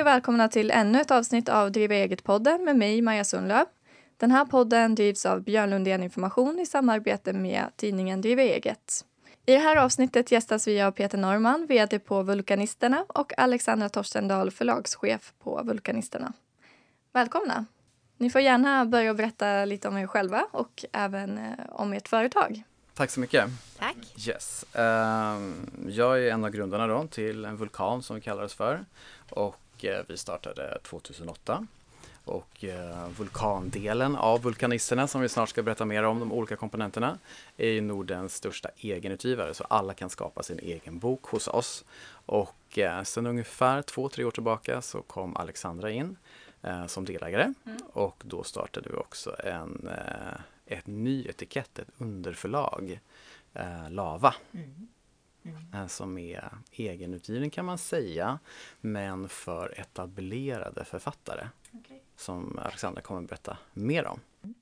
Hej och välkomna till ännu ett avsnitt av Driva eget-podden med mig, Maja Sundlöv. Den här podden drivs av Björn Lundén Information i samarbete med tidningen Driva eget. I det här avsnittet gästas vi av Peter Norman, vd på Vulkanisterna och Alexandra Torstendal, förlagschef på Vulkanisterna. Välkomna! Ni får gärna börja berätta lite om er själva och även eh, om ert företag. Tack så mycket. Tack. Yes. Uh, jag är en av grundarna då till en vulkan som vi kallar oss för. Och uh, vi startade 2008. Och uh, vulkandelen av Vulkanisterna som vi snart ska berätta mer om, de olika komponenterna, är ju Nordens största egenutgivare så alla kan skapa sin egen bok hos oss. Och uh, sen ungefär två, tre år tillbaka så kom Alexandra in som delägare mm. och då startade vi också en ett ny etikett, ett underförlag, eh, Lava. Mm. Mm. Eh, som är egenutgiven kan man säga, men för etablerade författare. Okay. Som Alexandra kommer att berätta mer om. Mm.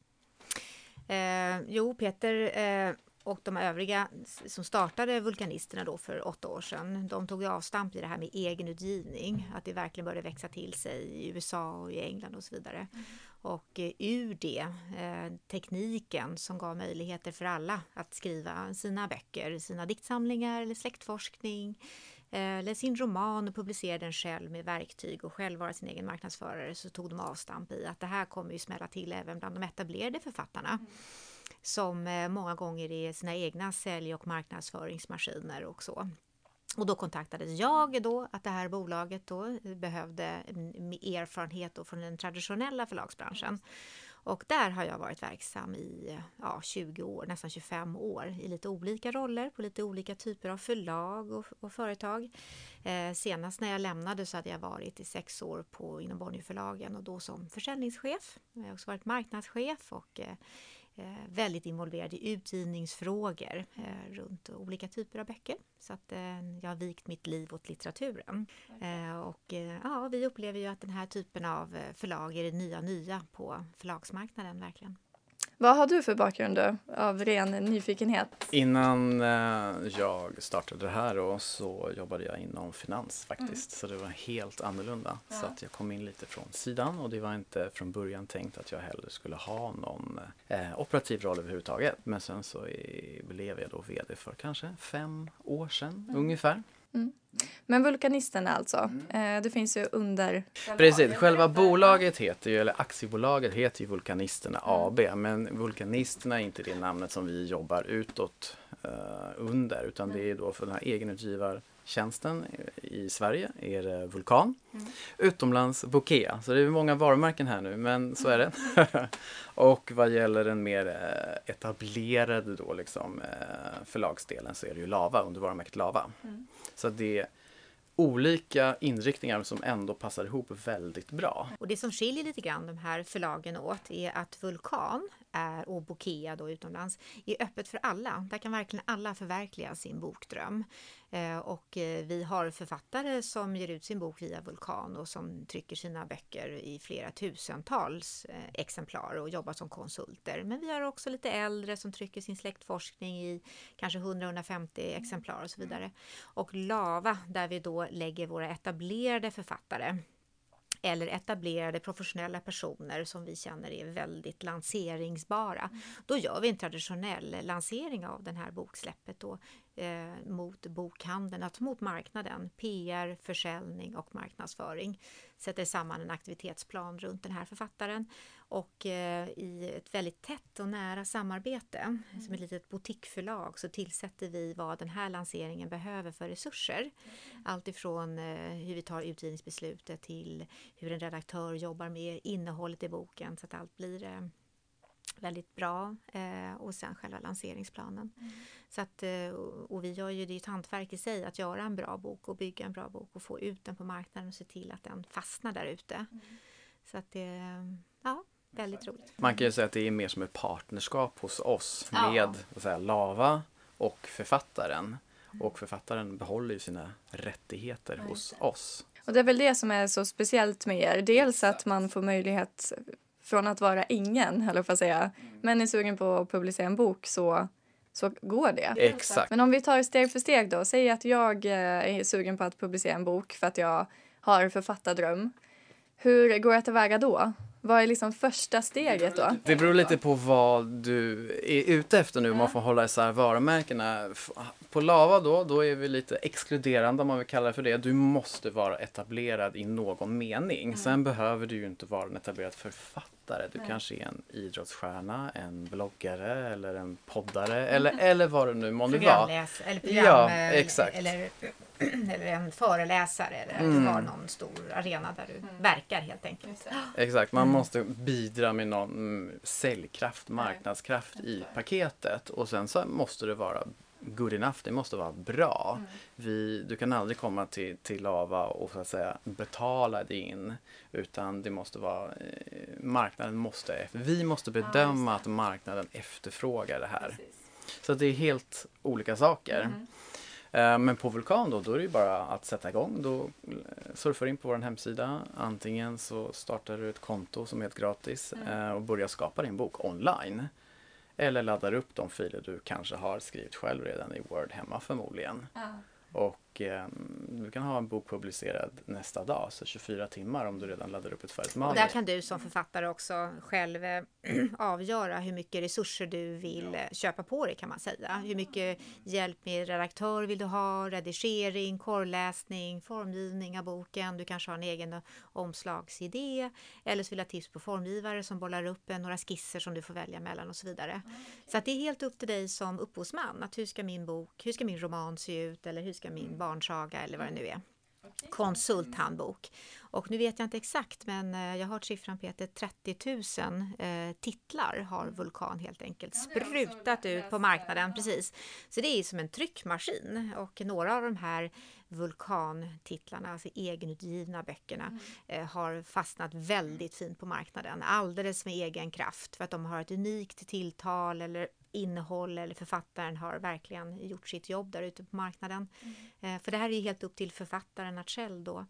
Eh, jo, Peter eh, och de övriga som startade Vulkanisterna då för åtta år sedan, de tog avstamp i det här med egenutgivning, att det verkligen började växa till sig i USA och i England och så vidare. Mm. Och eh, ur det, eh, tekniken som gav möjligheter för alla att skriva sina böcker, sina diktsamlingar eller släktforskning eh, eller sin roman och publicera den själv med verktyg och själv vara sin egen marknadsförare så tog de avstamp i att det här kommer ju smälla till även bland de etablerade författarna. Mm. Som många gånger är sina egna sälj och marknadsföringsmaskiner och så. Och då kontaktades jag då att det här bolaget då eh, behövde mm, erfarenhet då från den traditionella förlagsbranschen. Och där har jag varit verksam i ja, 20 år, nästan 25 år i lite olika roller på lite olika typer av förlag och, och företag. Eh, senast när jag lämnade så hade jag varit i sex år på, inom Bonnierförlagen och då som försäljningschef. Jag har också varit marknadschef och eh, Eh, väldigt involverad i utgivningsfrågor eh, runt olika typer av böcker. Så att eh, jag har vikt mitt liv åt litteraturen. och ja, vi upplever ju att den här typen av förlag är det nya nya på förlagsmarknaden verkligen. Vad har du för bakgrund då, av ren nyfikenhet? Innan eh, jag startade det här då, så jobbade jag inom finans faktiskt. Mm. Så det var helt annorlunda. Ja. Så att jag kom in lite från sidan och det var inte från början tänkt att jag heller skulle ha någon eh, operativ roll överhuvudtaget. Men sen så blev jag då VD för kanske fem år sedan mm. ungefär. Mm. Men Vulkanisterna alltså, mm. Eh, det finns ju under... Precis, själva bolaget heter ju, eller aktiebolaget heter ju Vulkanisterna mm. AB, men Vulkanisterna är inte det namnet som vi jobbar utåt uh, under, utan det är då för den här egenutgivar tjänsten i Sverige är det Vulkan. Mm. Utomlands Bokea. Så det är många varumärken här nu men så är det. och vad gäller den mer eh, etablerade då liksom eh, förlagsdelen så är det ju Lava under varumärket Lava. Mm. Så det är olika inriktningar som ändå passar ihop väldigt bra. Och det som skiljer lite grann de här förlagen åt är att Vulkan är, och Bokea då utomlands är öppet för alla. Där kan verkligen alla förverkliga sin bokdröm. Eh, och eh, vi har författare som ger ut sin bok via Vulkan och som trycker sina böcker i flera tusentals eh, exemplar och jobbar som konsulter. Men vi har också lite äldre som trycker sin släktforskning i kanske 100-150 exemplar och så vidare. Och Lava där vi då lägger våra etablerade författare eller etablerade professionella personer som vi känner är väldigt lanseringsbara. Mm. Då gör vi en traditionell lansering av den här boksläppet då, eh, mot bokhandeln, alltså mot marknaden. PR, försäljning och marknadsföring. Sätter samman en aktivitetsplan runt den här författaren och eh, i ett väldigt tätt och nära samarbete, mm. som ett litet boutiqueförlag, så tillsätter vi vad den här lanseringen behöver för resurser. Mm. Allt ifrån eh, hur vi tar utgivningsbeslutet till hur en redaktör jobbar med innehållet i boken så att allt blir eh, väldigt bra eh, och sen själva lanseringsplanen. Mm. Så att, och vi gör ju det ett hantverk i sig att göra en bra bok och bygga en bra bok och få ut den på marknaden och se till att den fastnar där ute. Mm. Så att det, ja, väldigt roligt. Man kan ju säga att det är mer som ett partnerskap hos oss med ja. säga, Lava och författaren. Och författaren behåller ju sina rättigheter hos oss. Och det är väl det som är så speciellt med er. Dels att man får möjlighet från att vara ingen, höll jag på att säga, mm. men är sugen på att publicera en bok så så går det. Exakt. Men om vi tar steg för steg då. Säg att jag eh, är sugen på att publicera en bok för att jag har författardröm. Hur går jag tillväga då? Vad är liksom första steget då? Det beror lite på vad du är ute efter nu, om man får hålla isär varumärkena. På Lava då, då är vi lite exkluderande om man vill kalla det för det. Du måste vara etablerad i någon mening. Mm. Sen behöver du ju inte vara en etablerad författare. Du Nej. kanske är en idrottsstjärna, en bloggare eller en poddare mm. eller, eller vad det nu månde vara. Eller program, ja, exakt. Eller, eller en föreläsare eller mm. du har någon stor arena där du mm. verkar helt enkelt. Exakt, man mm. måste bidra med någon säljkraft, marknadskraft i paketet och sen så måste det vara good enough, det måste vara bra. Mm. Vi, du kan aldrig komma till, till Lava och så att säga betala dig in utan det måste vara, eh, marknaden måste, vi måste bedöma ja, att marknaden efterfrågar det här. Precis. Så det är helt olika saker. Mm. Eh, men på Vulkan då, då är det ju bara att sätta igång. Då eh, surfar in på vår hemsida. Antingen så startar du ett konto som är helt gratis mm. och börjar skapa din bok online. Eller laddar upp de filer du kanske har skrivit själv redan i Word hemma förmodligen. Ja. Och eh, du kan ha en bok publicerad nästa dag, så 24 timmar om du redan laddar upp ett färdigt manus. där kan du som författare också själv eh, avgöra hur mycket resurser du vill ja. Eh, köpa på dig kan man säga. Hur mycket hjälp med redaktör vill du ha, redigering, korrläsning, formgivning av boken. Du kanske har en egen omslagsidé eller så vill du ha tips på formgivare som bollar upp några skisser som du får välja mellan och så vidare. Så att det är helt upp till dig som upphovsman att hur ska min bok, hur ska min roman se ut eller hur ska min mm. Barnsaga eller vad det nu är. Konsulthandbok. Och nu vet jag inte exakt men eh, jag har hört siffran Peter, 30 000 eh, titlar har mm. Vulkan helt enkelt sprutat ut på marknaden. Precis. Så det är som en tryckmaskin och några av de här vulkantitlarna, alltså egenutgivna böckerna, mm. eh, har fastnat väldigt fint på marknaden. Alldeles med egen kraft för att de har ett unikt tilltal eller innehåll eller författaren har verkligen gjort sitt jobb där ute på marknaden. Mm. Eh, för det här är helt upp till författaren att själv då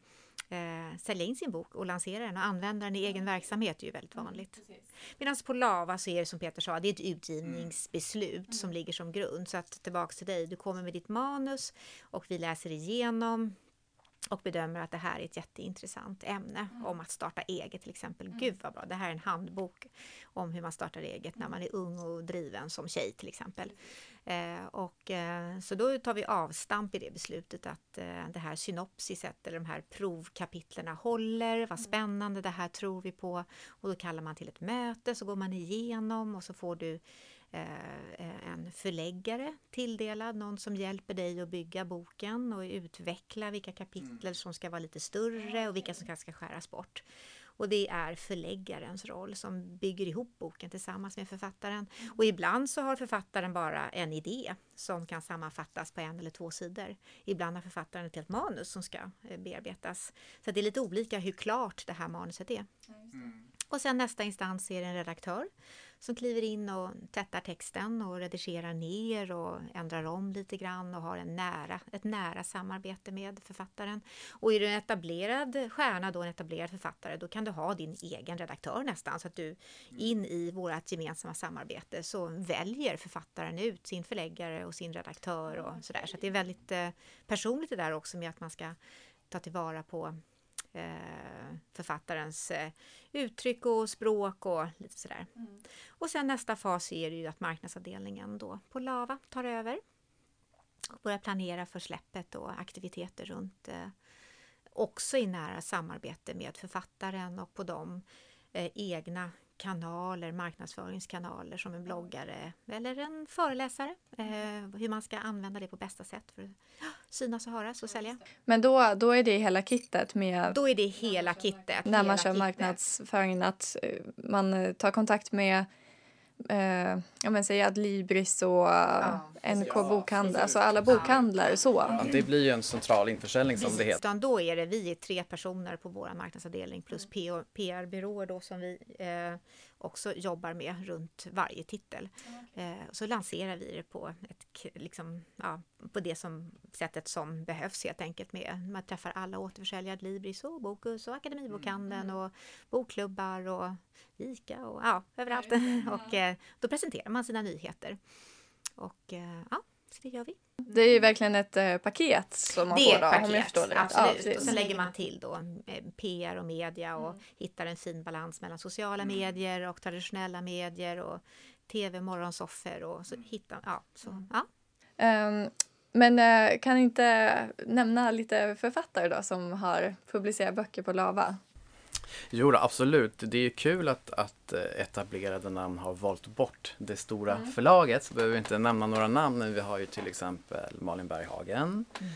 eh, sälja in sin bok och lansera den och använda den i egen verksamhet är ju väldigt mm, vanligt. Mm, Medan på Lava så är det som Peter sa, det är ett utgivningsbeslut mm. som ligger som grund. Så att tillbaks till dig, du kommer med ditt manus och vi läser igenom och bedömer att det här är ett jätteintressant ämne mm. om att starta eget till exempel. Mm. Gud vad bra, det här är en handbok om hur man startar eget när man är ung och driven som tjej till exempel. Eh, och, eh, så då tar vi avstamp i det beslutet att eh, det här synopsiset eller de här provkapitlerna håller, vad mm. spännande, det här tror vi på. Och då kallar man till ett möte, så går man igenom och så får du en förläggare tilldelad, någon som hjälper dig att bygga boken och utveckla vilka kapitel mm. som ska vara lite större och vilka som ska skäras bort. Och det är förläggarens roll som bygger ihop boken tillsammans med författaren. Mm. Och ibland så har författaren bara en idé som kan sammanfattas på en eller två sidor. Ibland har författaren ett helt manus som ska eh, bearbetas. Så det är lite olika hur klart det här manuset är. Mm. Och sen nästa instans är en redaktör som kliver in och tättar texten och redigerar ner och ändrar om lite grann och har en nära, ett nära samarbete med författaren. Och är du en etablerad stjärna, då en etablerad författare, då kan du ha din egen redaktör nästan så att du in i vårt gemensamma samarbete så väljer författaren ut sin förläggare och sin redaktör och sådär. Så det är väldigt eh, personligt det där också med att man ska ta tillvara på författarens eh, uttryck och språk och lite sådär. Mm. Och sen nästa fas är det ju att marknadsavdelningen då på Lava tar över och börjar planera för släppet och aktiviteter runt eh, också i nära samarbete med författaren och på de egna kanaler, marknadsföringskanaler som en bloggare eller en föreläsare. Eh, hur man ska använda det på bästa sätt för att synas och höras och sälja. Men då, då är det hela kittet med... Då är det hela kittet. När man kör marknadsföringen, att eh, man tar kontakt med eh, ja, men säg Adlibris och ja, NK ja, bokhandel, alltså alla bokhandlar så. Ja, det blir ju en central införsäljning som det heter. Då är det vi är tre personer på vår marknadsavdelning plus PR-byråer då som vi eh, också jobbar med runt varje titel. Eh, så lanserar vi det på, ett, liksom, ja, på det som, sättet som behövs helt enkelt. Med. Man träffar alla återförsäljare, Libris och Bokus och Akademibokhandeln mm. och bokklubbar och Ica och ja, överallt. och eh, då presenterar man sina nyheter. Och eh, ja, Så det gör vi. Det är ju verkligen ett eh, paket som man Det är får ett då, om jag paket, förstår det absolut. Ja, och sen lägger man till då eh, PR och media och hittar en fin balans mellan sociala medier och traditionella medier och tv, morgonsoffer och så hittar, ja, så, ja. Ehm, men eh, kan inte nämna lite författare då som har publicerat böcker på Lava? Jo, då, absolut. Det är ju kul att, att eh, etablerade namn har valt bort det stora Mm. förlaget. Så behöver vi inte nämna några namn, men vi har ju till exempel Malin Berghagen. Mm.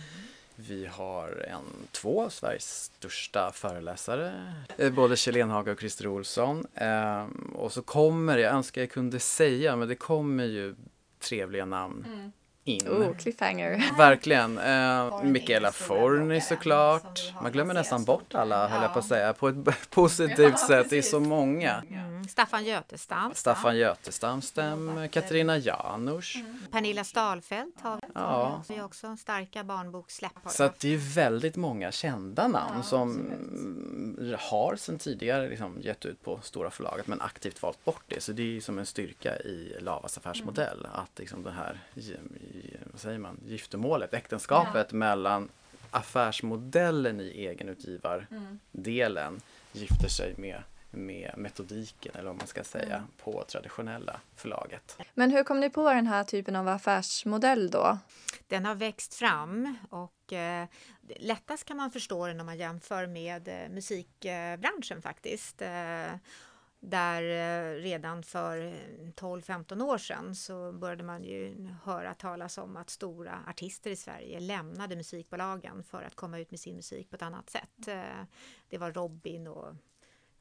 Vi har en, två av Sveriges största föreläsare, eh, både Kjell Enhaga och Christer Olsson. Ehm, och så kommer, jag önskar jag kunde säga, men det kommer ju trevliga namn Mm. In. Oh, cliffhanger. Verkligen. Eh, stora Forni såklart. Man glömmer nästan bort alla, höll jag på att Ja. säga, på ett positivt sätt. Det är så många. Mm. Staffan Götestam, Staffan Götestam stämmer, Katarina Janouch. Pernilla Stalfelt har vi. Ja. Vi också starka barnbokssläpp. Så att det är väldigt många kända namn som mm, har sedan tidigare liksom gett ut på stora förlaget men aktivt valt bort det. Så det är som en styrka i Lavas affärsmodell att liksom det här, vad säger man, giftermålet, äktenskapet mellan affärsmodellen i egenutgivardelen gifter sig med med metodiken eller vad man ska säga på traditionella förlaget. Men hur kom ni på den här typen av affärsmodell då? Den har växt fram och eh, lättast kan man förstå den om man jämför med eh, musikbranschen faktiskt. Eh, där eh, redan för eh, 12-15 år sedan så började man ju höra talas om att stora artister i Sverige lämnade musikbolagen för att komma ut med sin musik på ett annat sätt. Eh, det var Robin och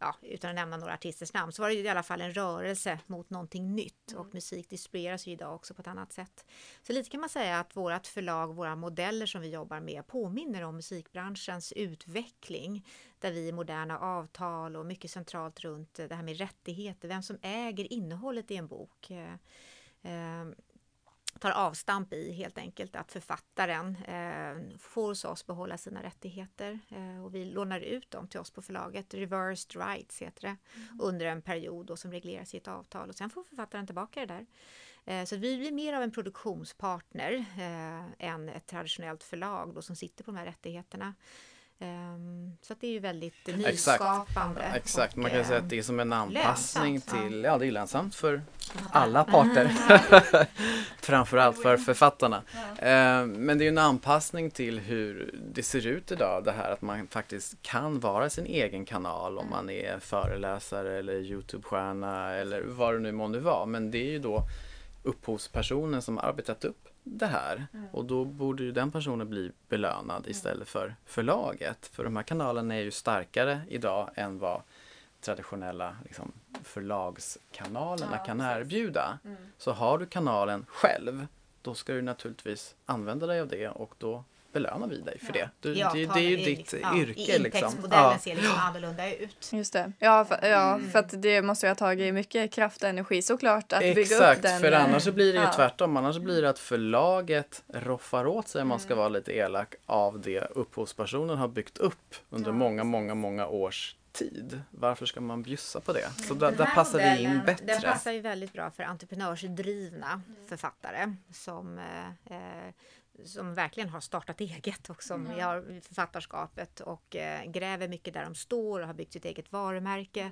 ja, utan att nämna några artisters namn, så var det i alla fall en rörelse mot någonting nytt och musik distribueras ju idag också på ett annat sätt. Så lite kan man säga att vårt förlag, våra modeller som vi jobbar med påminner om musikbranschens utveckling där vi i moderna avtal och mycket centralt runt det här med rättigheter, vem som äger innehållet i en bok. Tar avstamp i helt enkelt att författaren eh, får hos oss behålla sina rättigheter eh, och vi lånar ut dem till oss på förlaget. Reversed rights heter det under en period då som regleras i ett avtal och sen får författaren tillbaka det där. Eh, så vi blir mer av en produktionspartner eh, än ett traditionellt förlag då som sitter på de här rättigheterna. Ehm, så det är ju väldigt nyskapande. Exakt, man och, kan säga att det är som en anpassning lönsamt, till, ja det är lönsamt för alla parter. Framförallt för författarna. Eh, Men det är ju en anpassning till hur det ser ut idag. Det här att man faktiskt kan vara sin egen kanal om man är föreläsare eller Youtube-stjärna eller vad det nu månde vara. Men det är ju då upphovspersonen som arbetat upp det här. Och då borde ju den personen bli belönad istället för förlaget. För de här kanalerna är ju starkare idag än vad traditionella liksom, förlagskanalerna kan erbjuda. Så har du kanalen själv, då ska du naturligtvis använda dig av det och då belönar vi dig för det. Du, Ja, det, det är ju i ditt liksom- ja, yrke. i Liksom. Intäktsmodellen Ja. ser liksom annorlunda ut. Just det. Ja, för, ja, för att det måste ju ha tagit mycket kraft och energi såklart att bygga upp Exakt, den. för eh, annars så blir det ju ja. tvärtom. Annars blir det att förlaget roffar åt sig, om man Mm. ska vara lite elak, av det upphovspersonen har byggt upp under många, många, många års tid. Varför ska man bjussa på det? Så där, Den där här passar vi in bättre. Den passar ju väldigt bra för entreprenörsdrivna författare som, eh, eh, som verkligen har startat eget och som har författarskapet och eh, gräver mycket där de står och har byggt sitt eget varumärke.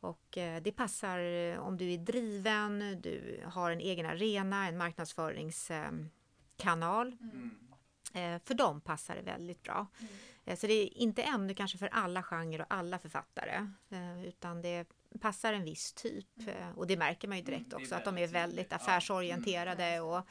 Och eh, det passar eh, om du är driven, du har en egen arena, en marknadsföringskanal. Eh, för dem passar det väldigt bra. Eh, Så det är inte ännu kanske för alla genrer och alla författare, eh, utan det passar en viss typ. Eh, Och det märker man ju direkt också, att de är väldigt affärsorienterade och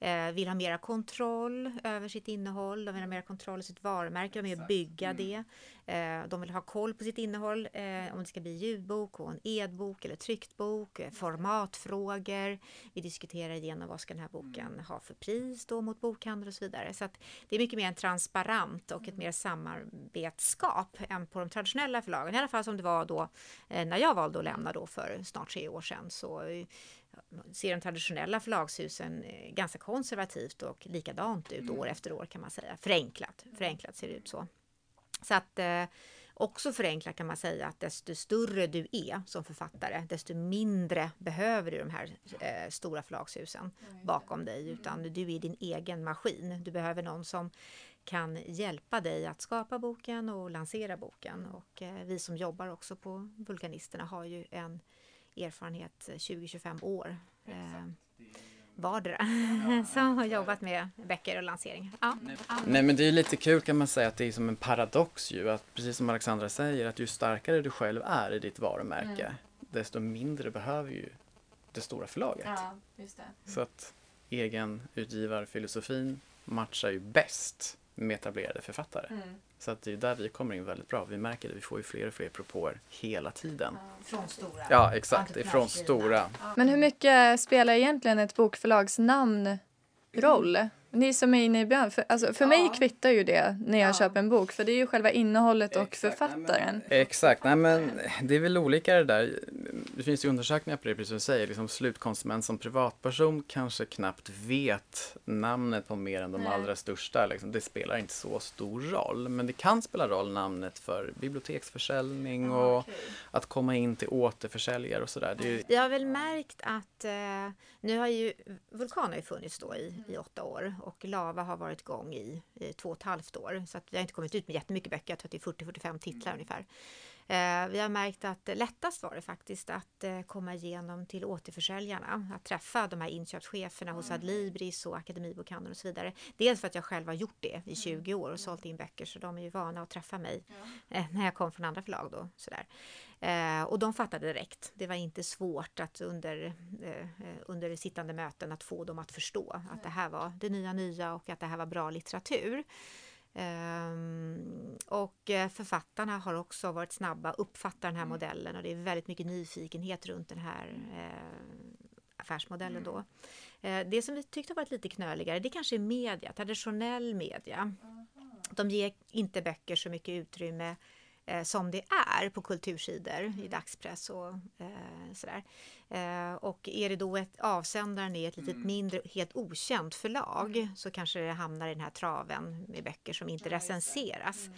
eh, vill ha mera kontroll över sitt innehåll, de vill ha mera kontroll över sitt varumärke, de vill bygga det. Eh, De vill ha koll på sitt innehåll, eh, om det ska bli ljudbok och en edbok eller tryckt bok, eh, formatfrågor. Vi diskuterar igenom vad ska den här boken ha för pris då mot bokhandel och så vidare. Så det är mycket mer en transparent och ett mer samarbetsskap än på de traditionella förlagen. I alla fall som det var då eh, när jag valde att lämna då för snart tre år sedan. Så eh, ser de traditionella förlagshusen eh, ganska konservativt och likadant ut år efter år kan man säga. Förenklat, förenklat ser det ut så. Så att, eh, också förenklat kan man säga att desto större du är som författare, desto mindre behöver du de här eh, stora förlagshusen bakom dig, utan du är din egen maskin. Du behöver någon som kan hjälpa dig att skapa boken och lansera boken. Och eh, vi som jobbar också på Vulkanisterna har ju en erfarenhet 20-25 år eh, vardera som har jobbat med böcker och lansering. Ja. Nej men det är lite kul kan man säga att det är som en paradox ju att precis som Alexandra säger att ju starkare du själv är i ditt varumärke mm. desto mindre behöver ju det stora förlaget. Ja, just det. Så att egen utgivarfilosofin matchar ju bäst med etablerade författare. Mm. Så att det är där vi kommer in väldigt bra. Vi märker det, vi får ju fler och fler propåer hela tiden. Från stora? Ja, exakt. Ifrån stora. Men hur mycket spelar egentligen ett bokförlags namn roll? Ni som är inne i branschen, för, alltså, för ja. mig kvittar ju det när jag ja. köper en bok för det är ju själva innehållet och Exakt. författaren. Exakt, nej men det är väl olika det där. Det finns ju undersökningar på det, precis som du säger. Liksom slutkonsument som privatperson kanske knappt vet namnet på mer än de nej. allra största. Liksom. Det spelar inte så stor roll. Men det kan spela roll namnet för biblioteksförsäljning och okay. att komma in till återförsäljare och sådär. Ju... Jag har väl märkt att eh, nu har ju Vulkan har ju funnits då i, i åtta år och Lava har varit igång i, i två och ett halvt år. Så att vi har inte kommit ut med jättemycket böcker, jag tror att det är 40-45 titlar mm. ungefär. Eh, vi har märkt att lättast var det faktiskt att eh, komma igenom till återförsäljarna, att träffa de här inköpscheferna hos mm. Adlibris och Akademibokhandeln och så vidare. Dels för att jag själv har gjort det i 20 mm. år och sålt in böcker så de är ju vana att träffa mig eh, när jag kom från andra förlag då. Sådär. Eh, och de fattade direkt. Det var inte svårt att under, eh, under sittande möten att få dem att förstå att det här var det nya nya och att det här var bra litteratur. Um, och eh, författarna har också varit snabba, uppfattar den här mm. modellen och det är väldigt mycket nyfikenhet runt den här eh, affärsmodellen då. Mm. Eh, det som vi tyckte varit lite knöligare, det kanske är media, traditionell media. De ger inte böcker så mycket utrymme eh, som det är på kultursidor i mm. dagspress och eh, sådär. Eh, och är det då ett avsändaren är ett litet mm. mindre, helt okänt förlag mm. så kanske det hamnar i den här traven med böcker som inte recenseras.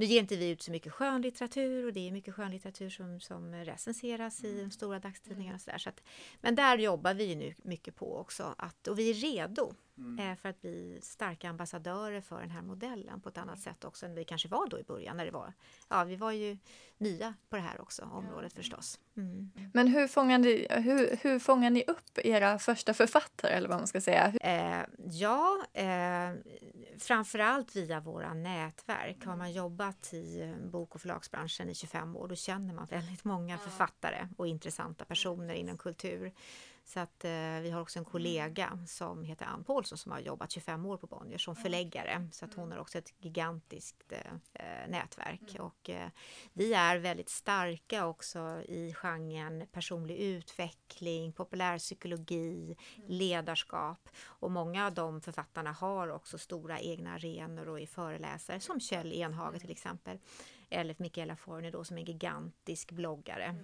Mm. Nu ger inte vi ut så mycket skönlitteratur och det är mycket skönlitteratur som, som recenseras i de stora dagstidningarna. Och så där, så att, men där jobbar vi nu mycket på också att, och vi är redo mm. eh, för att bli starka ambassadörer för den här modellen på ett annat sätt också än vi kanske var då i början när det var. Ja, vi var ju nya på det här också området förstås. Mm. Men hur fångar, ni, hur, hur fångar ni upp era första författare eller vad man ska säga? Eh, ja, eh, framförallt via våra nätverk. Har man jobbat i bok och förlagsbranschen i 25 år då känner man väldigt många författare och intressanta personer inom kultur. Så att eh, vi har också en kollega som heter Ann Paulsson som har jobbat 25 år på Bonnier som förläggare. Så att hon har också ett gigantiskt eh, nätverk. Mm. Och eh, vi är väldigt starka också i genren personlig utveckling, populärpsykologi, mm. ledarskap. Och många av de författarna har också stora egna arenor och är föreläsare som Kjell Enhage till exempel. Eller Michaela Forni då som är gigantisk bloggare.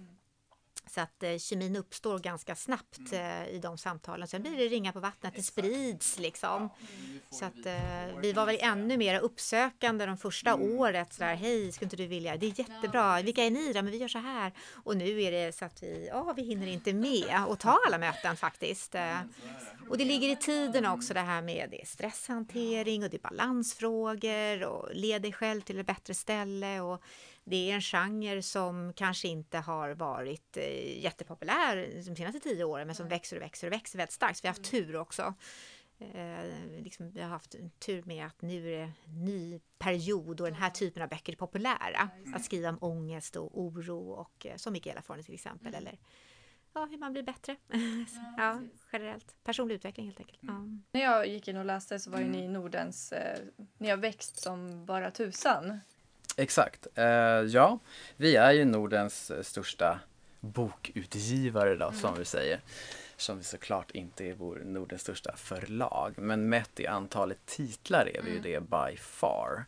Mm. Så att eh, kemin uppstår ganska snabbt mm. eh, i de samtalen. Sen blir det ringa på vattnet, det sprids liksom. Så att eh, vi var väl ännu mer uppsökande de första mm. året. Sådär, hej, skulle inte du vilja? Det är jättebra. Vilka är ni då? Men vi gör så här. Och nu är det så att vi, ja, vi hinner inte med att ta alla möten faktiskt. Eh, och det ligger i tiden också det här med det stresshantering och det är balansfrågor och led dig själv till ett bättre ställe. Och det är en genre som kanske inte har varit eh, jättepopulär de senaste tio åren men som växer och växer och växer väldigt starkt. Så vi har haft mm. tur också. Eh, liksom, vi har haft tur med att nu är det en ny period och den här typen av böcker är populära. Att skriva om ångest och oro och eh, som Mikaela Forne till exempel. Mm. Eller ja, hur man blir bättre. ja, generellt. Personlig utveckling helt enkelt. Ja. När jag gick in och läste så var ju ni Nordens, eh, ni har växt som bara tusan. Exakt. Uh, ja, vi är ju Nordens uh, största bokutgivare då, mm. som vi säger. Som vi såklart inte är vår Nordens största förlag. Men mätt i antalet titlar är vi ju mm. det by far.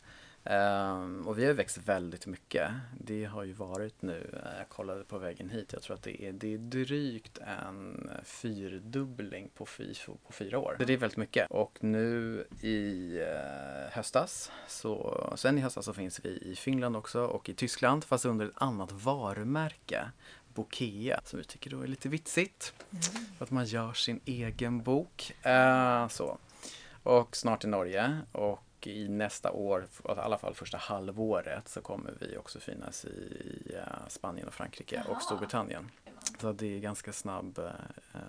Um, och vi har växt väldigt mycket. Det har ju varit nu, eh, jag kollade på vägen hit, jag tror att det är, det är drygt en fyrdubbling på, fy, på fyra år. Det är väldigt mycket. Och nu i uh, höstas, så, sen i höstas så finns vi i Finland också och i Tyskland fast under ett annat varumärke. Bokea, som vi tycker då är lite vitsigt. Mm. Att man gör sin egen bok. Uh, så. Och snart i Norge. Och i nästa år, i alla fall första halvåret, så kommer vi också finnas i Spanien och Frankrike Jaha. och Storbritannien. Så det är ganska snabb uh,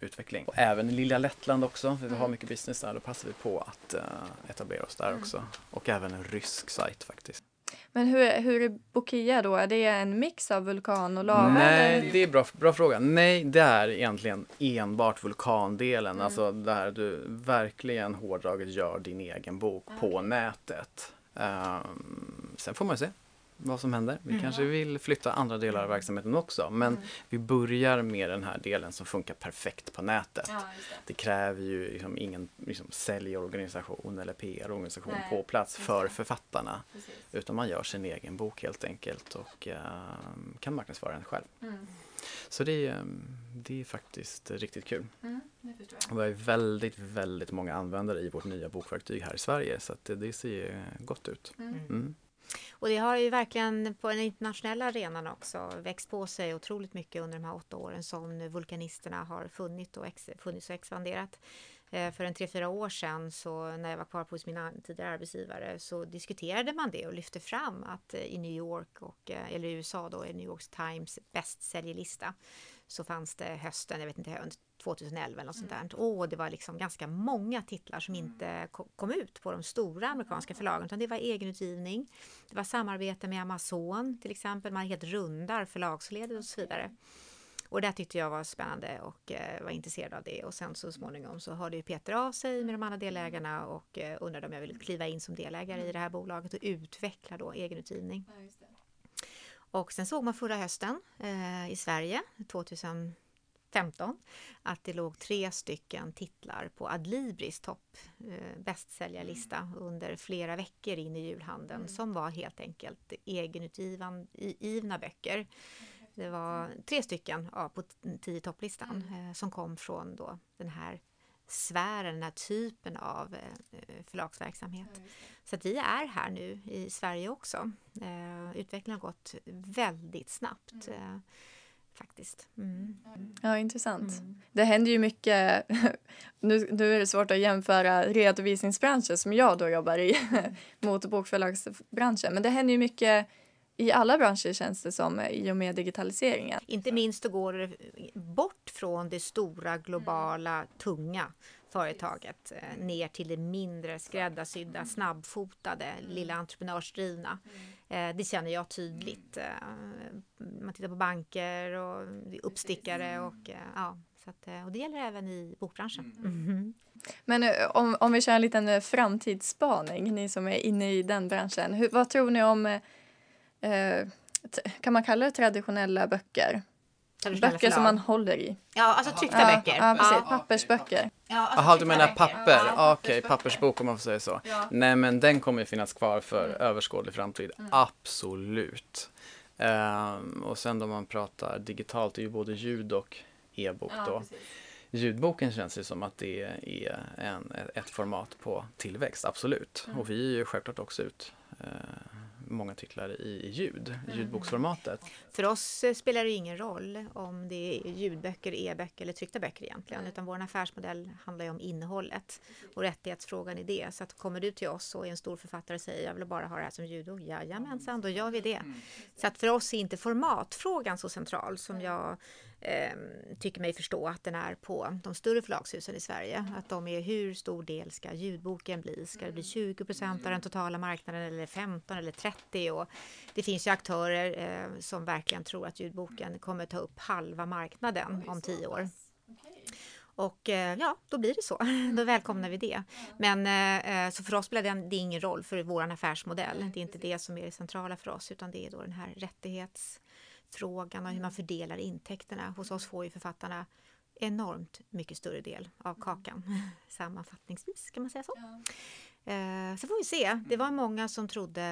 utveckling. Och även i lilla Lettland också, för vi har mm. mycket business där. Då passar vi på att uh, etablera oss där mm. också. Och även en rysk sajt faktiskt. Men hur, hur är Bokia då? Är det en mix av vulkan och lava? Nej, eller? det är bra, bra fråga. Nej, det är egentligen enbart vulkandelen. Mm. Alltså där du verkligen hårdraget gör din egen bok okay. på nätet. Um, sen får man se vad som händer. Vi mm. kanske vill flytta andra delar av verksamheten också men mm. vi börjar med den här delen som funkar perfekt på nätet. Ja, det. det. kräver ju liksom ingen liksom, säljorganisation eller PR-organisation på plats för författarna. Precis. Utan man gör sin egen bok helt enkelt och uh, kan marknadsföra den själv. Mm. Så det är, det är faktiskt riktigt kul. Mm, det vi har väldigt, väldigt många användare i vårt nya bokverktyg här i Sverige så det, det ser gott ut. Mm. Och det har ju verkligen på den internationella arenan också växt på sig otroligt mycket under de här åtta åren som vulkanisterna har funnits och ex, funnits och expanderat. Eh, för en tre, fyra år sedan så när jag var kvar hos min tidigare arbetsgivare så diskuterade man det och lyfte fram att eh, i New York och eh, eller i USA då i New York Times bästsäljelista så fanns det hösten, jag vet inte, 2011 eller något sånt där. Och det var liksom ganska många titlar som inte kom ut på de stora amerikanska förlagen utan det var egenutgivning. Det var samarbete med Amazon till exempel, man helt rundar förlagsledet och så vidare. Och det tyckte jag var spännande och eh, var intresserad av det. Och sen så småningom så hörde ju Peter av sig med de andra delägarna och eh, undrade om jag ville kliva in som delägare i det här bolaget och utveckla då egenutgivning. Och sen såg man förra hösten eh, i Sverige 2000 15 att det låg tre stycken titlar på Adlibris topp eh, bästsäljarlista mm. under flera veckor in i julhandeln mm. som var helt enkelt egenutgivna böcker. Det var tre stycken ja, på tio topplistan mm. eh, som kom från då den här sfären, den här typen av eh, förlagsverksamhet. Mm. Så att vi är här nu i Sverige också. Eh, utvecklingen har gått väldigt snabbt. Mm. Faktiskt. Mm. Ja, intressant. Mm. Det händer ju mycket. nu, nu är det svårt att jämföra redovisningsbranschen som jag då jobbar i mot bokförlagsbranschen. Men det händer ju mycket i alla branscher känns det som i och med digitaliseringen. Inte minst då går det bort från det stora globala tunga företaget eh, ner till det mindre skräddarsydda, snabbfotade, lilla entreprenörsdrivna. Eh, det känner jag tydligt. Eh, man tittar på banker och uppstickare och ja, så att, och det gäller även i bokbranschen. Mm. Men om, om vi kör en liten framtidsspaning, ni som är inne i den branschen. Hur, vad tror ni om, eh, kan man kalla det traditionella böcker? Böcker som man håller i. Ja, alltså tryckta ja, böcker. Ja, precis. Ja. Pappersböcker. Ja, alltså Jaha, du menar papper? Ja, Okej, okay, pappersbok om man får säga så. Ja. Nej, men den kommer ju finnas kvar för mm. överskådlig framtid. Mm. Absolut. Um, och sen då man pratar digitalt, det är ju både ljud och e-bok då. Precis. Ljudboken känns ju som att det är en, ett format på tillväxt, absolut. Mm. Och vi är ju självklart också ut uh, många titlar i ljud, mm. ljudboksformatet. För oss eh, spelar det ingen roll om det är ljudböcker, e-böcker eller tryckta böcker egentligen, utan vår affärsmodell handlar ju om innehållet och rättighetsfrågan i det. Så att kommer du till oss och är en stor författare och säger jag vill bara ha det här som ljudbok, jajamensan, då gör vi det. Mm. Så att för oss är inte formatfrågan så central som jag eh, tycker mig förstå att den är på de större förlagshusen i Sverige. Att de är hur stor del ska ljudboken bli? Ska det bli 20 procent av den totala marknaden eller 15 eller 30? Och det finns ju aktörer eh, som verkligen tror att ljudboken kommer ta upp halva marknaden om tio år. Och eh, ja, då blir det så. Då välkomnar vi det. Men eh, eh, så för oss spelar det, det ingen roll för vår affärsmodell. Det är inte det som är det centrala för oss, utan det är då den här rättighets frågan och hur man fördelar intäkterna. Hos oss får ju författarna enormt mycket större del av mm. kakan. Sammanfattningsvis kan man säga så. Ja. Eh, så får vi se. Det var många som trodde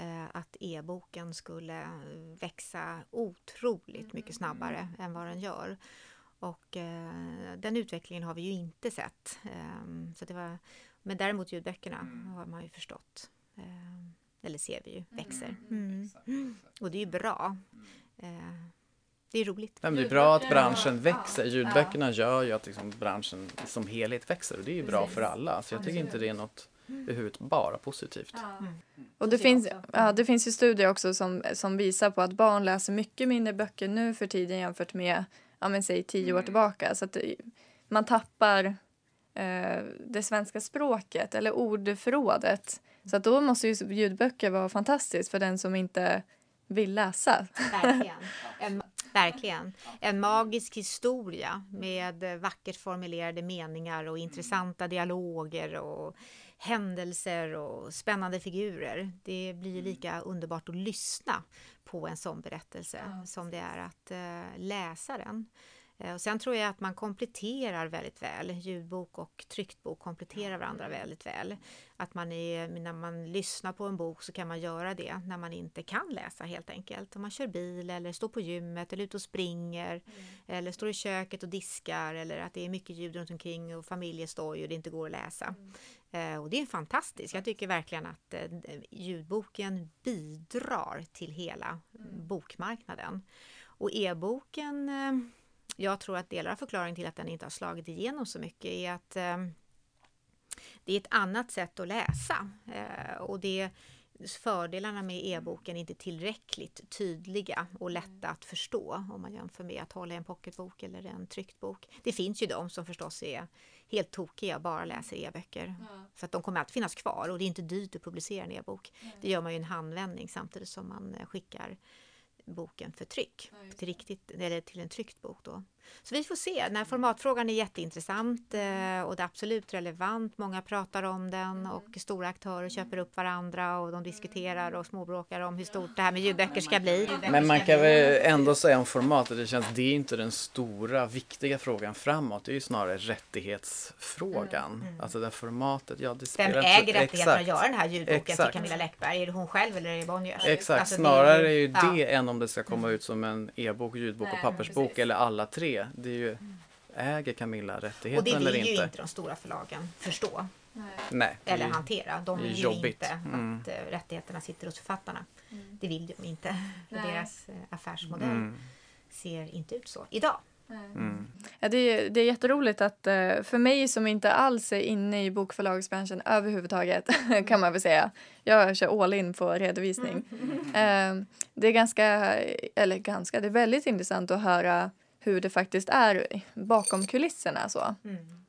eh, att e-boken skulle växa otroligt mycket snabbare än vad den gör. Och eh, den utvecklingen har vi ju inte sett. Eh, så det var, men däremot ljudböckerna har man ju förstått. Eh, eller ser vi ju, växer. Mm. Och det är ju bra. Eh, det är roligt. Ja, det är bra att branschen växer. Ljudböckerna gör ju att liksom branschen som helhet växer och det är ju bra för alla. Så jag tycker inte det är något överhuvudtaget bara positivt. Mm. Och det finns, ja, det finns ju studier också som, som visar på att barn läser mycket mindre böcker nu för tiden jämfört med ja, men säg tio år tillbaka. Så att det, man tappar eh, det svenska språket eller ordförrådet. Så att då måste ju ljudböcker vara fantastiskt för den som inte vill läsa. Verkligen. En, verkligen. En magisk historia med vackert formulerade meningar och intressanta dialoger och händelser och spännande figurer. Det blir lika underbart att lyssna på en sån berättelse ja. som det är att uh, läsa den. Uh, och sen tror jag att man kompletterar väldigt väl. Ljudbok och tryckt bok kompletterar varandra väldigt väl. Att man är, när man lyssnar på en bok så kan man göra det när man inte kan läsa helt enkelt. Om man kör bil eller står på gymmet eller ute och springer mm. eller står i köket och diskar eller att det är mycket ljud runt omkring och familjestoj och det inte går att läsa. Mm. Eh, och det är fantastiskt. Jag tycker verkligen att eh, ljudboken bidrar till hela mm. bokmarknaden. Och e-boken, eh, jag tror att delar av förklaringen till att den inte har slagit igenom så mycket är att det är ett annat sätt att läsa. Och det fördelarna med e-boken är inte tillräckligt tydliga och lätta att förstå om man jämför med att hålla en pocketbok eller en tryckt bok. Det finns ju de som förstås är helt tokiga och bara läser e-böcker. Ja. Så att de kommer alltid finnas kvar och det är inte dyrt att publicera en e-bok. Det gör man ju en handvändning samtidigt som man eh, skickar boken för tryck, ja, till, riktigt, eller till en tryckt bok. Då. Så vi får se. Den här formatfrågan är jätteintressant eh, och det är absolut relevant. Många pratar om den mm. och stora aktörer köper upp varandra och de diskuterar och småbråkar om hur stort det här med ljudböcker ska bli. Men man kan väl ändå säga om formatet, det känns det är inte den stora viktiga frågan framåt. Det är ju snarare rättighetsfrågan. Mm. Mm. Alltså det formatet, ja det spelar Vem äger rättigheten att göra den här ljudboken exakt. till Camilla Läckberg? Är det hon själv eller är det Bonniers? Exakt, alltså, snarare är ju det ja. än om det ska komma ut som en e-bok, ljudbok och pappersbok eller alla tre det. är ju, äger Camilla rättigheten eller inte? Och det vill ju inte de stora förlagen förstå. Nej. Eller hantera. De vill ju jobbigt. inte mm. att eh, rättigheterna sitter hos författarna. Mm. Det vill de inte. För deras eh, affärsmodell mm. ser inte ut så idag. Mm. Ja, det, är, det är jätteroligt att eh, för mig som inte alls är inne i bokförlagsbranschen överhuvudtaget kan man väl säga. Jag kör all in på redovisning. Mm. Det är ganska, eller ganska, det är väldigt intressant att höra hur det faktiskt är bakom kulisserna. Så. Mm.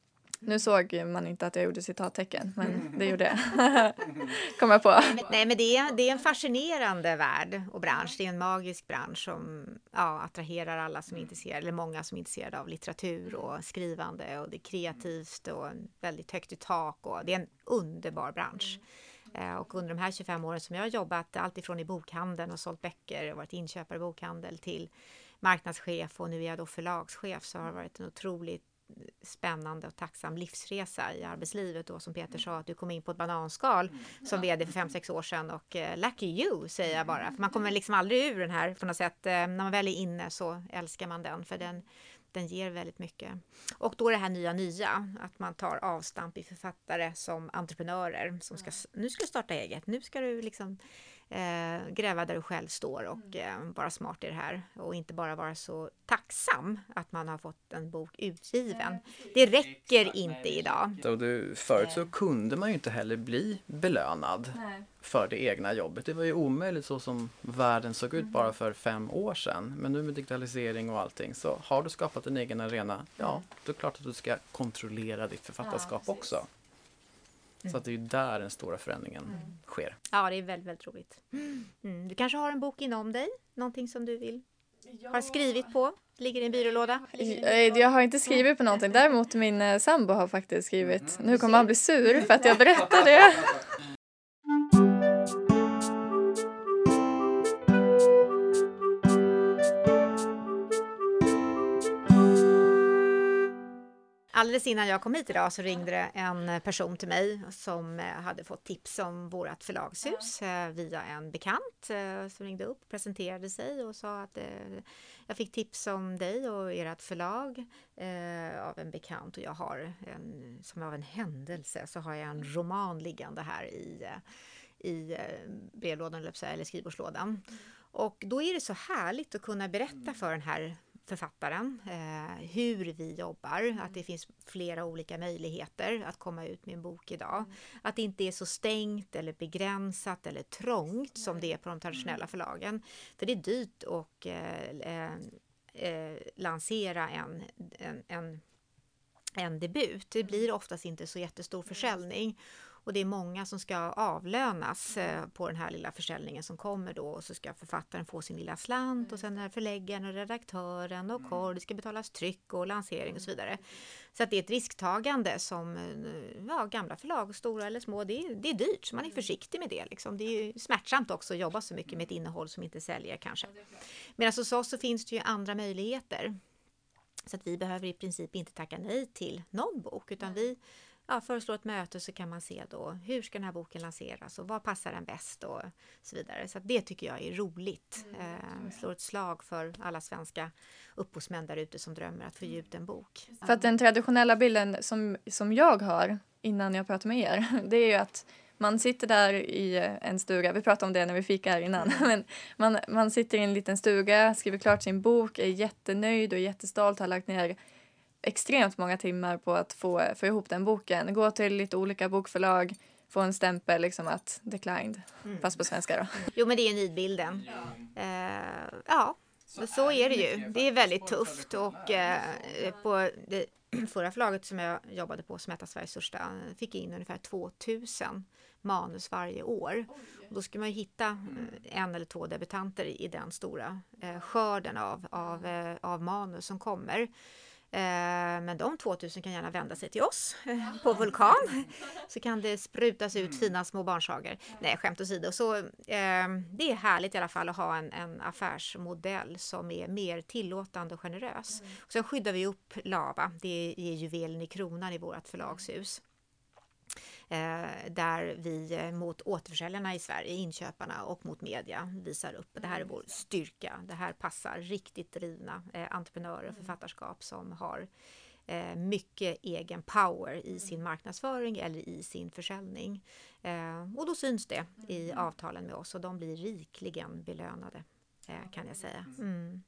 Nu såg man inte att jag gjorde citattecken, men det gjorde jag. Kom jag på. Nej, men det är, det är en fascinerande värld och bransch. Det är en magisk bransch som ja, attraherar alla som är intresserade, eller många som är intresserade av litteratur och skrivande och det är kreativt och väldigt högt i tak och det är en underbar bransch. Eh, och under de här 25 åren som jag har jobbat, alltifrån i bokhandeln och sålt böcker och varit inköpare i bokhandel till marknadschef och nu är jag då förlagschef så har det varit en otroligt spännande och tacksam livsresa i arbetslivet då som Peter sa att du kom in på ett bananskal som vd för 5-6 år sedan och uh, lucky you säger jag bara. För man kommer liksom aldrig ur den här på något sätt. Uh, när man väl är inne så älskar man den för den, den ger väldigt mycket. Och då det här nya nya, att man tar avstamp i författare som entreprenörer som ska, nu ska du starta eget, nu ska du liksom eh, gräva där du själv står och mm. eh, vara smart i det här och inte bara vara så tacksam att man har fått en bok utgiven. Det räcker inte idag. Och du, förut så kunde man ju inte heller bli belönad för det egna jobbet. Det var ju omöjligt så som världen såg ut bara mm. för fem år sedan. Men nu med digitalisering och allting så har du skapat en egen arena, ja, mm. då är det klart att du ska kontrollera ditt författarskap ja, också. Så att det är ju där den stora förändringen mm. sker. Ja, det är väldigt, väldigt roligt. Mm. Du kanske har en bok inom dig? Någonting som du vill ja. har skrivit på? Ligger i en byrålåda? Jag har inte skrivit på någonting. Däremot min eh, sambo har faktiskt skrivit. Nu kommer han bli sur för att jag berättar det. alldeles innan jag kom hit idag så ringde det en person till mig som eh, hade fått tips om vårt förlagshus eh, via en bekant eh, som ringde upp, presenterade sig och sa att jag fick tips om dig och ert förlag av en bekant och jag har en, som av en händelse så har jag en roman liggande här i i brevlådan eller skrivbordslådan. Och då är det så härligt att kunna berätta för den här författaren, eh, hur vi jobbar, mm. att det finns flera olika möjligheter att komma ut med en bok idag. Mm. Att det inte är så stängt eller begränsat eller trångt som det är på de traditionella förlagen. För det är dyrt att eh, eh, lansera en, en, en, en debut. Det blir oftast inte så jättestor försäljning och det är många som ska avlönas eh, på den här lilla försäljningen som kommer då och så ska författaren få sin lilla slant och sen är förläggaren och redaktören och mm. kor, det ska betalas tryck och lansering och så vidare. Så att det är ett risktagande som eh, ja, gamla förlag, stora eller små, det är, det är dyrt så man är mm. försiktig med det. Liksom. Det är smärtsamt också att jobba så mycket med ett innehåll som inte säljer kanske. Medan hos oss så finns det ju andra möjligheter. Så att vi behöver i princip inte tacka nej till någon bok utan vi ja, föreslår ett möte så kan man se då hur ska den här boken lanseras och vad passar den bäst och så vidare. Så det tycker jag är roligt. Mm, eh, slår ett slag för alla svenska upphovsmän där ute som drömmer att få ge ut en bok. För att den traditionella bilden som, som jag har innan jag pratar med er, det är ju att man sitter där i en stuga, vi pratade om det när vi fikade här innan, mm. men man, man sitter i en liten stuga, skriver klart sin bok, är jättenöjd och jättestolt, har lagt ner extremt många timmar på att få, få ihop den boken. Gå till lite olika bokförlag, få en stämpel liksom att declined, mm. fast på svenska då. Jo men det är nidbilden. Ja. Uh, ja, så, så är det ju. Det är väldigt tufft och uh, på det förra förlaget som jag jobbade på som är Sveriges största fick in ungefär 2000 manus varje år. Och då ska man ju hitta eh, en eller två debutanter i den stora skörden av, av, av manus som kommer. Eh, men de 2000 kan gärna vända sig till oss eh, på Vulkan så kan det sprutas ut fina små barnsagor. Nej, skämt åsido. Så, eh, det är härligt i alla fall att ha en, en affärsmodell som är mer tillåtande och generös. Och sen skyddar vi upp Lava, det är juvelen i kronan i vårt förlagshus. Eh, där vi eh, mot återförsäljarna i Sverige, inköparna och mot media visar upp det här är vår styrka. Det här passar riktigt drivna eh, entreprenörer och författarskap som har mycket egen power i sin marknadsföring eller i sin försäljning. Och då syns det i avtalen med oss och de blir rikligen belönade kan jag säga. Mm.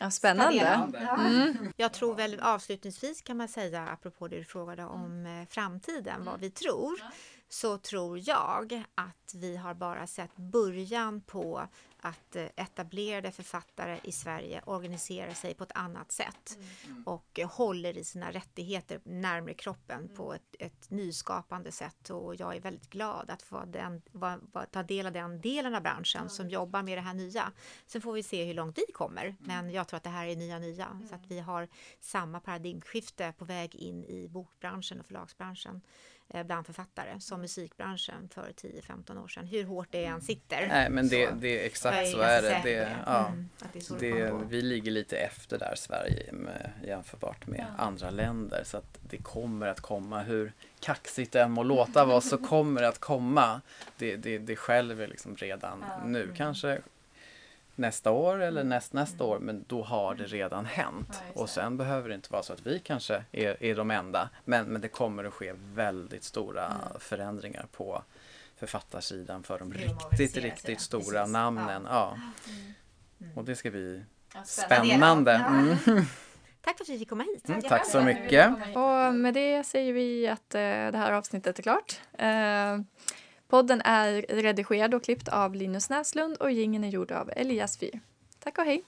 Ja, spännande. Mm. Jag tror väl avslutningsvis kan man säga, apropå det du frågade om eh, framtiden, vad vi tror, så tror jag att vi har bara sett början på att eh, etablerade författare i Sverige organiserar sig på ett annat sätt mm. och håller i sina rättigheter närmare kroppen mm. på ett, ett, nyskapande sätt och jag är väldigt glad att få den, va, va, ta del av den delen av branschen mm. som jobbar med det här nya. Sen får vi se hur långt vi kommer, mm. men jag tror att det här är nya nya så att vi har samma paradigmskifte på väg in i bokbranschen och förlagsbranschen. Eh, bland författare som musikbranschen för 10-15 år sedan. Hur hårt det än sitter. Nej men det, så, det exakt så är det. det, ja, mm, det, det vi ligger lite efter där Sverige med, jämförbart med ja. andra länder så att det kommer att komma hur kaxigt det än må låta vara så kommer det att komma. Det, det, det skälver liksom redan ja. nu. Kanske nästa år eller mm. näst, nästa år men då har det redan hänt. och sen behöver det inte vara så att vi kanske är, är de enda men, men det kommer att ske väldigt stora mm. förändringar på författarsidan för de riktigt, riktigt stora namnen. Ja. Mm. Och det ska bli spännande. Mm. Tack för att vi fick komma hit. Mm, tack så mycket. Och med det säger vi att eh, det här avsnittet är klart. Eh, Podden är redigerad och klippt av Linus Näslund och gingen är gjord av Elias Fyr. Tack och hej!